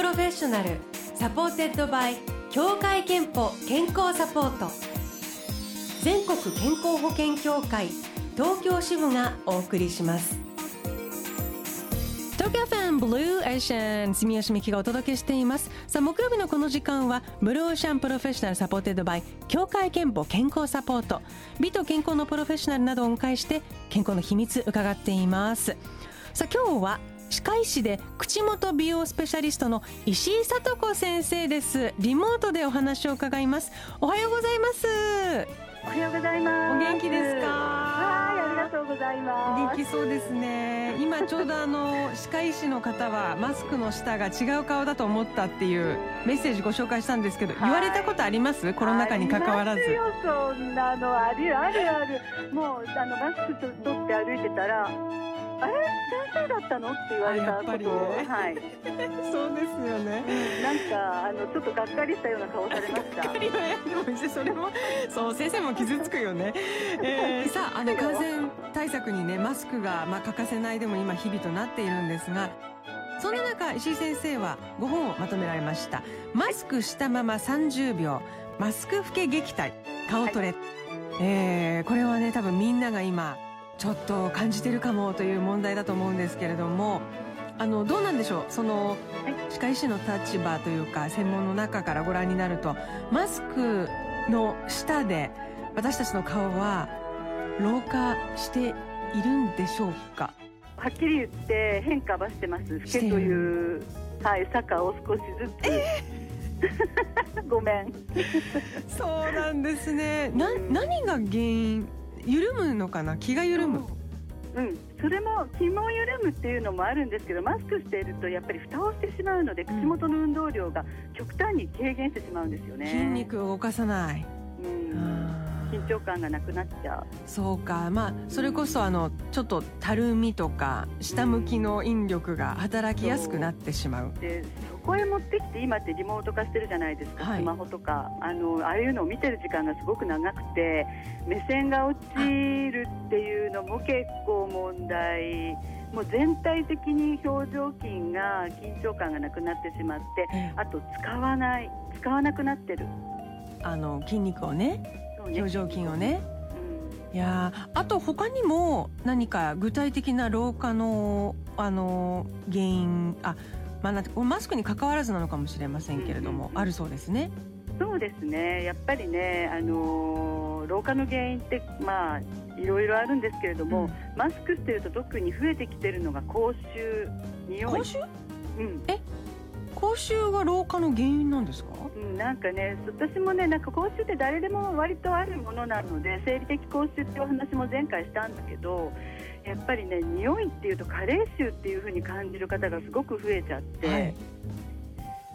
Professional supported by 協会けんぽ健康サポート。全国健康保険協会東京支部がお送りします。東京 FM Blue Ocean 住吉美希がお届けしています。さあ木曜日のこの時間は Blue Ocean Professional supported by 協会けんぽ健康サポート。美と健康のプロフェッショナルなどをお迎えして健康の秘密伺っています。さあ今日は歯科医師で口元美容スペシャリストの石井聡子先生です。リモートでお話を伺います。おはようございます。おはようございます。お元気ですか？はい、ありがとうございます。元気そうですね。今ちょうどあの歯科医師の方はマスクの下が違う顔だと思ったっていうメッセージご紹介したんですけど、はい。言われたことあります？コロナ禍に関わらず。そんなの。あるあるある。もうあのマスクと取って歩いてたら、あれ先生だったの？って言われたことを、ね。はい。そうですよね。なんかあのちょっとがっかりしたような顔されました。光のやでもそれもそう先生も傷つくよね、えーさああの感染対策にねマスクが、まあ、欠かせないでも今日々となっているんですがそんな中石井先生は5本をまとめられました「マスクしたまま30秒マスク老け撃退顔トレ」えーこれはね多分みんなが今ちょっと感じてるかもという問題だと思うんですけれどもあのどうなんでしょう？その歯科医師の立場というか専門の中からご覧になるとマスクの下で私たちの顔は老化しているんでしょうか？はっきり言って変化はしてます。老けというはい坂を少しずつ。ごめん。そうなんですねな何が原因？緩むのかな？気が緩む。うん、それも気も緩むっていうのもあるんですけどマスクしているとやっぱり蓋をしてしまうので口元の運動量が極端に軽減してしまうんですよね。筋肉を動かさない。うん、緊張感がなくなっちゃそうか。まあそれこそあのちょっとたるみとか下向きの引力が働きやすくなってしまう。うでそこへ持ってきて今ってリモート化してるじゃないですか、はい。スマホとか。あのああいうのを見てる時間がすごく長くて目線が落ちるっていうのも結構問題。もう全体的に表情筋が緊張感がなくなってしまってええ。あと使わない。使わなくなってる。あの筋肉をねね。表情筋をね。うん。いやーあと他にも何か具体的な老化のあの原因あまあなんてマスクに関わらずなのかもしれませんけれども、あるそうですね。そうですね。やっぱりね、あのー老化の原因ってまあいろいろあるんですけれども、うん。マスクしてると特に増えてきてるのが口臭匂い。口臭？うん。口臭が老化の原因なんですか？うん、なんかね私もねなんか口臭って誰でも割とあるものなので生理的口臭っていうお話も前回したんだけどやっぱりね匂いっていうと加齢臭っていう風に感じる方がすごく増えちゃって、はい。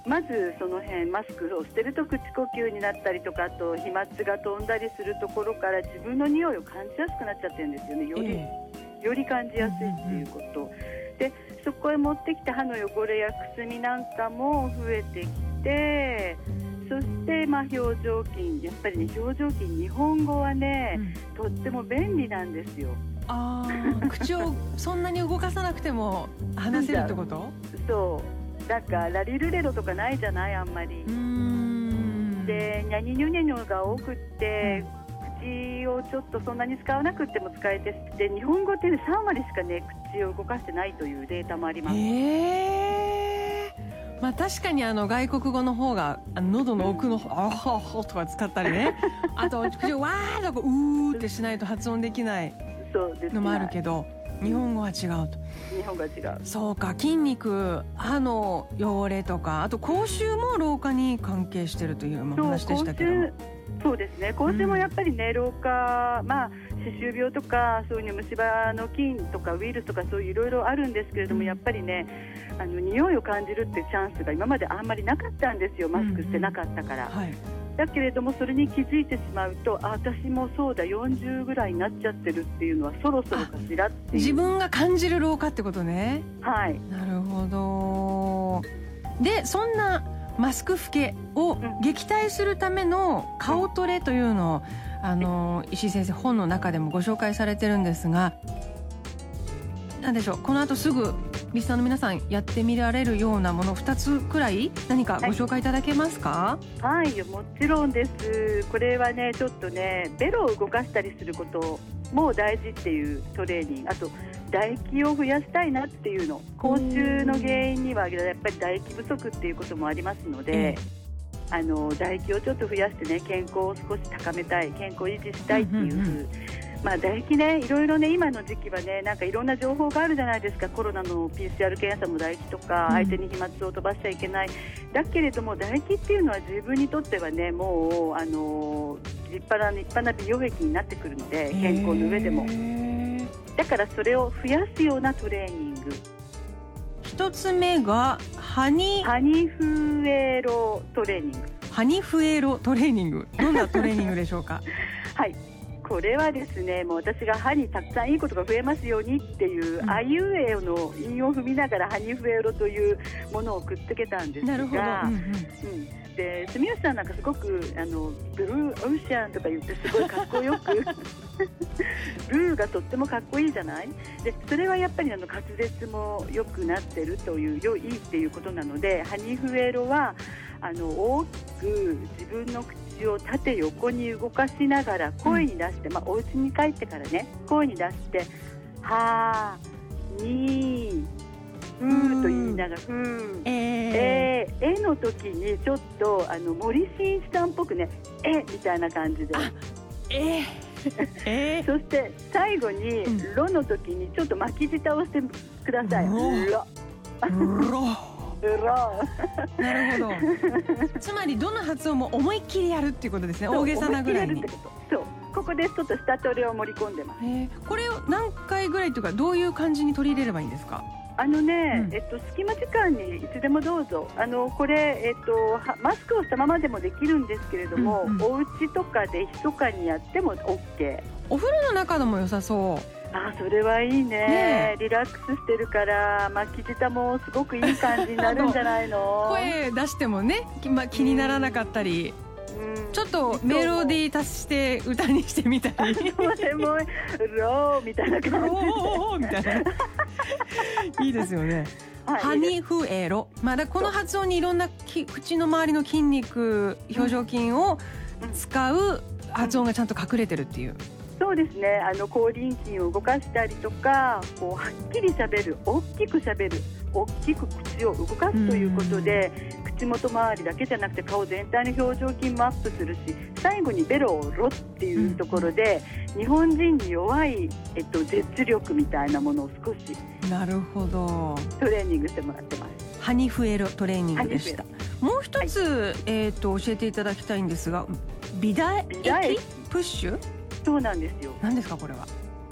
まずその辺マスクをしてると口呼吸になったりとかあと飛沫が飛んだりするところから自分の匂いを感じやすくなっちゃってるんですよね。より、えより感じやすいっていうこと、でそこへ持ってきた歯の汚れやくすみなんかも増えてきてそしてまあ表情筋。やっぱりね表情筋日本語はえねう、ん。とっても便利なんですよあー口をそんなに動かさなくても話せるってこと？そう。なんかラリルレロとかないじゃない？あんまり。うー、ん。でニャニニョニャニョが多くって、口をちょっとそんなに使わなくても使えてで日本語って、ね、3割しかね口を動かしてないというデータもあります、へえまあ確かにあの外国語の方が喉の奥の方「あほほ」とか使ったりね。あと口を「わー」とか「うー」ってしないと発音できないのもあるけど日本語は違うと。日本が違う。そうか筋肉歯の汚れとかあと口臭も老化に関係してるという話でしたけど。も口臭そうですね。口臭もやっぱりね老化まあ歯周病とかそういう虫歯の菌とかウイルスとかそういういろいろあるんですけれども、うん。やっぱりねあの匂いを感じるっていうチャンスが今まであんまりなかったんですよ。マスクしてなかったから、はいだけれどもそれに気づいてしまうとあ私もそうだ40ぐらいになっちゃってるっていうのはそろそろかしらっていう。自分が感じる老化ってことね。はい。なるほど。でそんなマスク老けをん。撃退するための顔トレというのをあの石井先生本の中でもご紹介されてるんですがなんでしょうこの後すぐリスナーの皆さんやってみられるようなもの2つくらい何かご紹介いただけますか？はいもちろんです。これはねちょっとねベロを動かしたりすることも大事っていうトレーニング。あと唾液を増やしたいなっていうの。口臭の原因にはやっぱり唾液不足っていうこともありますので、あの唾液をちょっと増やしてね健康を少し高めたい健康を維持したいっていう,、うんうんうんまあ、唾液ね、いろいろね、今の時期はね、なんかいろんな情報があるじゃないですか、コロナの PCR 検査も唾液とか、相手に飛沫を飛ばしちゃいけない、だけれども、唾液っていうのは自分にとってはね、もう、あの立派な立派な美容液になってくるので、健康の上でも。だからそれを増やすようなトレーニング。一つ目がハニハニフエロトレーニング。ハニフエロトレーニング。どんなトレーニングでしょうか？はい。これはですねもう私が歯にたくさんいいことが増えますようにっていう、うん、あいうえおの韻を踏みながらハニフエロというものをくっつけたんですが。なるほど、うんうん。うん。で住吉さんなんかすごくあのブルーオーシャンとか言ってすごいかっこよく ブルーがとってもかっこいいじゃない？でそれはやっぱりあの滑舌も良くなってるという良いっていうことなのでハニフエロはあの大きく自分の口口を縦横に動かしながら声に出して、うん、まあ、お家に帰ってからね声に出して「はーにーふー」と言いながら「ふー」えー、えー、えの時にちょっとあの森進一さんっぽくね「え」みたいな感じで。えー。えー、そして最後に「ろ」の時にちょっと巻き舌をしてください。ろなるほど。つまりどの発音も思いっきりやるっていうことですね。大げさなぐらいに。そう。ここでちょっと下取りを盛り込んでます。これを何回ぐらいというかどういう感じに取り入れればいいんですか？あのね、うん、えっと、隙間時間にいつでもどうぞ、あのこれ、えっと、マスクをしたままでもできるんですけれども、うんうん、お家とかで密かにやっても OK。お風呂の中でも良さそう。あそれはいいね、ね、リラックスしてるから巻き舌もすごくいい感じになるんじゃないの？声出してもね、まあ、気にならなかったり、うん、ちょっとメロディー足して歌にしてみたり。それもローみたいな感じローみたいな。いいですよね。はい、ハニフエロ、まあ、この発音にいろんなき口の周りの筋肉表情筋を使う発音がちゃんと隠れてるっていう。そうですね。あの口輪筋を動かしたりとかこうはっきりしゃべる大きくしゃべる大きく口を動かすということで、口元周りだけじゃなくて顔全体の表情筋もアップするし最後にベロをロっていうところで、うん、日本人に弱い、えっと、絶力みたいなものを少しなるほど。トレーニングしてもらってます。ハニフエロトレーニングでした。もう一つ、はい、えっ、と教えていただきたいんですが、美大液プッシュ？そうなんですよ。何ですかこれは？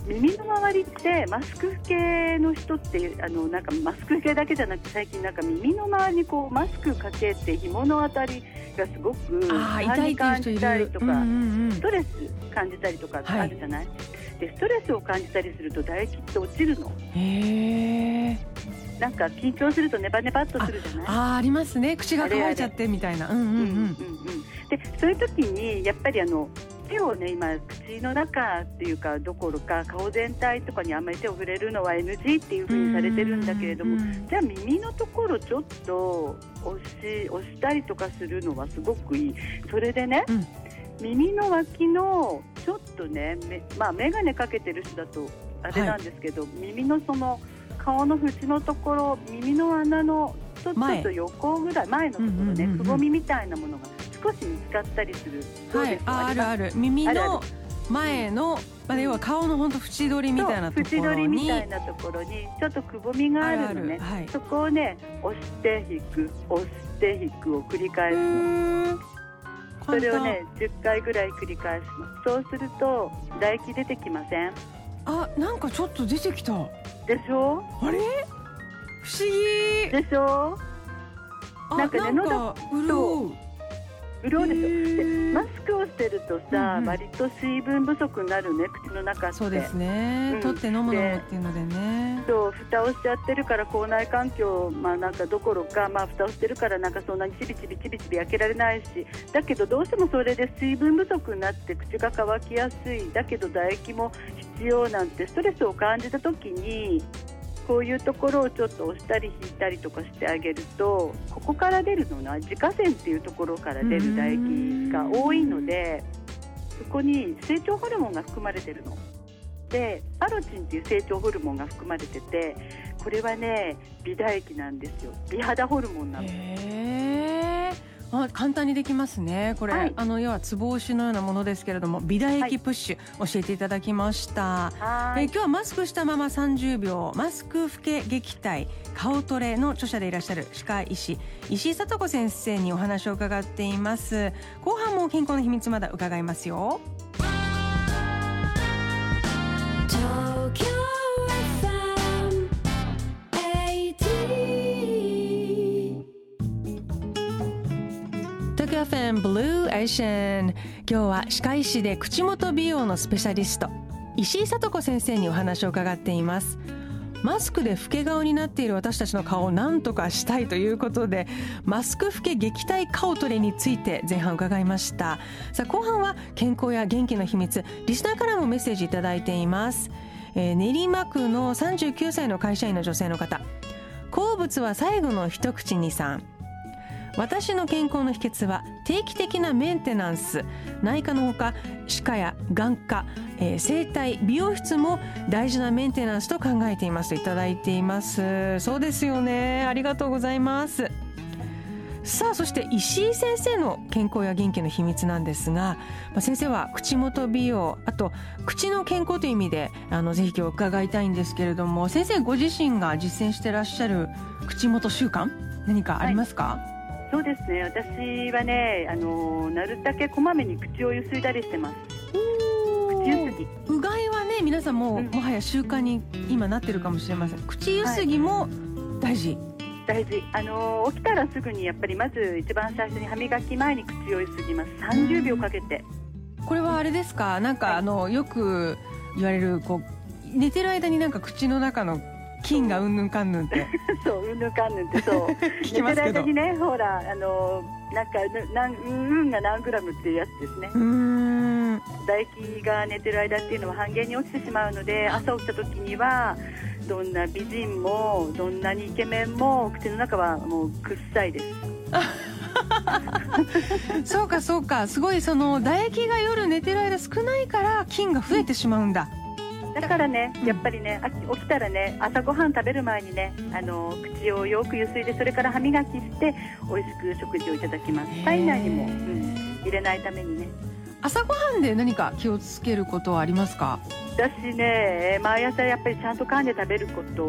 耳の周りってマスク系の人ってあのなんかマスク系だけじゃなくて最近なんか耳の周りにこうマスクかけて紐のあたりがすごく痛い感じたりとか、ストレス感じたりとかあるじゃない、はい、でストレスを感じたりすると唾液って落ちるの。へえ。なんか緊張するとネバネバっとするじゃない？あありますね。口が乾いちゃってみたいな。うんうん。うんうんうん。でそういう時にやっぱりあの手をね今口の中っていうかどころか顔全体とかにあんまり手を触れるのは NG っていうふうにされてるんだけれどもじゃあ耳のところちょっと押し押したりとかするのはすごくいい。それでね、うん、耳の脇のちょっとねまあ眼鏡かけてる人だとあれなんですけど、はい、耳のその顔の縁のところ耳の穴のちょっと横ぐらい前のところね、くぼみみたいなものが少し見つかったりする。はい。あるある。耳の前のまあ、要は顔の本当縁取りみたいなところに縁取りみたいなところにちょっとくぼみがあるのね、はい、そこをね押して引く押して引くを繰り返すの。それをね10回ぐらい繰り返すの。そうすると唾液出てきません？あなんかちょっと出てきた。でしょ？あれ？不思議。でしょ？なんかね喉潤う潤うでしょでマスクをしてるとさ、うんうん、割と水分不足になるね口の中って。そうですね、うん、取って飲むのっていうのでね。そう蓋をしちゃってるから口内環境まあなんかどころかまあ蓋をしてるからなんかそんなにちびちびちびちび開けられないしだけどどうしてもそれで水分不足になって口が乾きやすい。だけど唾液も必要なんてストレスを感じた時にこういうところをちょっと押したり引いたりとかしてあげるとここから出るのは自家腺っていうところから出る唾液が多いのでそこに成長ホルモンが含まれてるの。でアロチンっていう成長ホルモンが含まれててこれはね美唾液なんですよ美肌ホルモンなの。あ簡単にできますね。これ、はい、あの要はつぼ押しのようなものですけれども美唾液プッシュ、はい、教えていただきました。え今日はマスクしたまま30秒マスク老け撃退顔トレの著者でいらっしゃる歯科医師石井聡子先生にお話を伺っています。後半も健康の秘密まだ伺いますよ FM ブルーエーシャン今日は歯科医師で口元美容のスペシャリスト。石井聡子先生にお話を伺っています。マスクで老け顔になっている私たちの顔を何とかしたいということでマスク老け撃退顔トレについて前半伺いました。さあ後半は健康や元気の秘密リスナーからもメッセージいただいています、えー、練馬区の39歳の会社員の女性の方。好物は最後の一口にさん。私の健康の秘訣は定期的なメンテナンス。内科のほか歯科や眼科、えー、整体美容室も大事なメンテナンスと考えていますといただいています。そうですよね。ありがとうございます。さあそして石井先生の健康や元気の秘密なんですが、まあ、先生は口元美容あと口の健康という意味であのぜひ今日伺いたいんですけれども先生ご自身が実践してらっしゃる口元習慣何かありますか、はいそうですね。私はねあのなるだけこまめに口をゆすいだりしてます。口ゆすぎ。うがいはね皆さんも、うん、もはや習慣に今なってるかもしれません。口ゆすぎも大事、はい。大事。あの起きたらすぐにやっぱりまず一番最初に歯磨き前に口をゆすぎます。30秒かけて。これはあれですか？なんか、はい、あのよく言われるこう寝てる間になんか口の中の金がうんぬんかんぬんって。そううんぬんかんぬんってそう。聞きますけど。にねほらあのなんかなんうんが何グラムっていうやつですね。唾液が寝てる間っていうのは半減に落ちてしまうので朝起きた時にはどんな美人もどんなにイケメンも口の中はもうくっさいです。そうかそうか。すごいその唾液が夜寝てる間少ないから菌が増えてしまうんだ、だからね、やっぱりね、起きたらね、朝ごはん食べる前にね、あの口をよくゆすいで、それから歯磨きして、美味しく食事をいただきます。体内にも、うん、入れないためにね。朝ごはんで何か気をつけることはありますか？私ね毎朝やっぱりちゃんと噛んで食べること。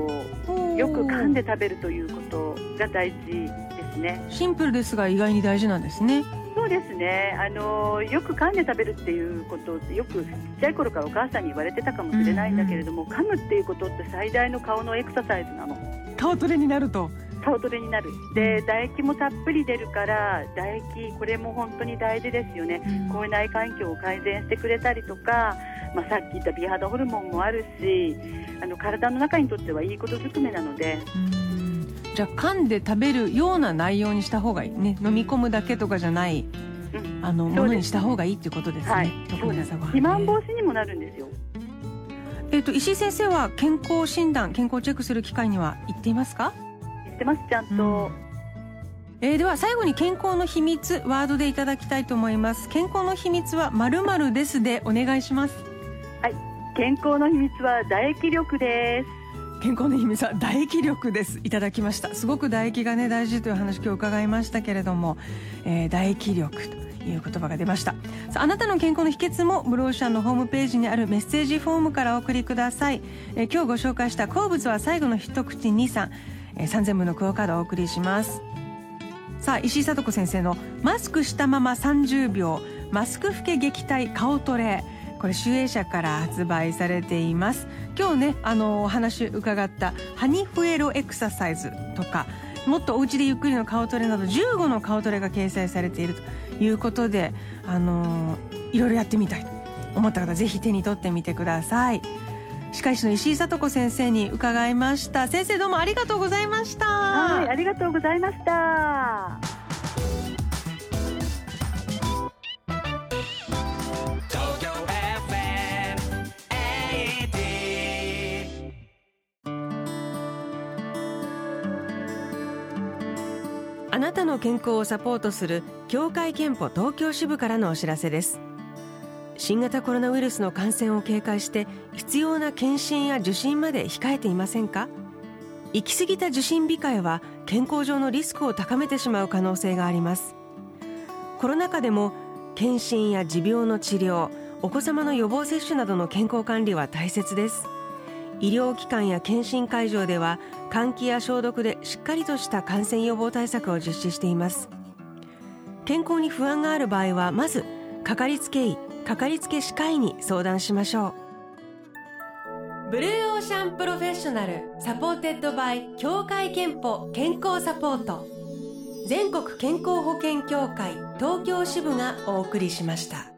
よく噛んで食べるということが大事ですね。シンプルですが意外に大事なんですねそうですね。あのよく噛んで食べるっていうことってよくちっちゃい頃からお母さんに言われてたかもしれないんだけれども、うんうん、噛むっていうことって最大の顔のエクササイズなの。顔トレになると。顔トレになる。で唾液もたっぷり出るから唾液これも本当に大事ですよね、うん、口内環境を改善してくれたりとか、まあ、さっき言った美肌ホルモンもあるしあの体の中にとってはいいことずくめなので。うんじゃあ噛んで食べるような内容にした方がいい。ね飲み込むだけとかじゃない、うん、あのものにした方がいいっていうことですね、はい、特に朝ごはん、肥満防止にもなるんですよ。えっ、と石井先生は健康診断健康チェックする機会には行っていますか？行ってますちゃんと、うん。えー、では最後に健康の秘密ワードでいただきたいと思います。健康の秘密はまるまるですでお願いします。はい。健康の秘密は唾液力です健康の秘密は唾液力です。いただきました。すごく唾液がね大事という話今日伺いましたけれども、えー、唾液力という言葉が出ました。さああなたの健康の秘訣もブローシャンのホームページにあるメッセージフォームからお送りください、えー、今日ご紹介した好物は最後の一口にさん、えー、3000分のクオカードをお送りします。さあ石井聡子先生のマスクしたまま30秒マスク老け撃退顔トレ。これ集英社から発売されています。今日ねあのお話伺ったハニフエロエクササイズとかもっとお家でゆっくりの顔トレなど15の顔トレが掲載されているということであのいろいろやってみたい。と思った方ぜひ手に取ってみてください。歯科医師の石井聡子先生に伺いました。先生どうもありがとうございました。はいありがとうございました。あなたの健康をサポートする協会憲法東京支部からのお知らせです。新型コロナウイルスの感染を警戒して必要な検診や受診まで控えていませんか？行き過ぎた受診控えは健康上のリスクを高めてしまう可能性があります。コロナ禍でも検診や持病の治療お子様の予防接種などの健康管理は大切です。医療機関や検診会場では換気や消毒でしっかりとした感染予防対策を実施しています。健康に不安がある場合はまずかかりつけ医かかりつけ歯科医に相談しましょう。 Blue Ocean Professional supported by 協会けんぽ健康サポート。全国健康保険協会東京支部がお送りしました。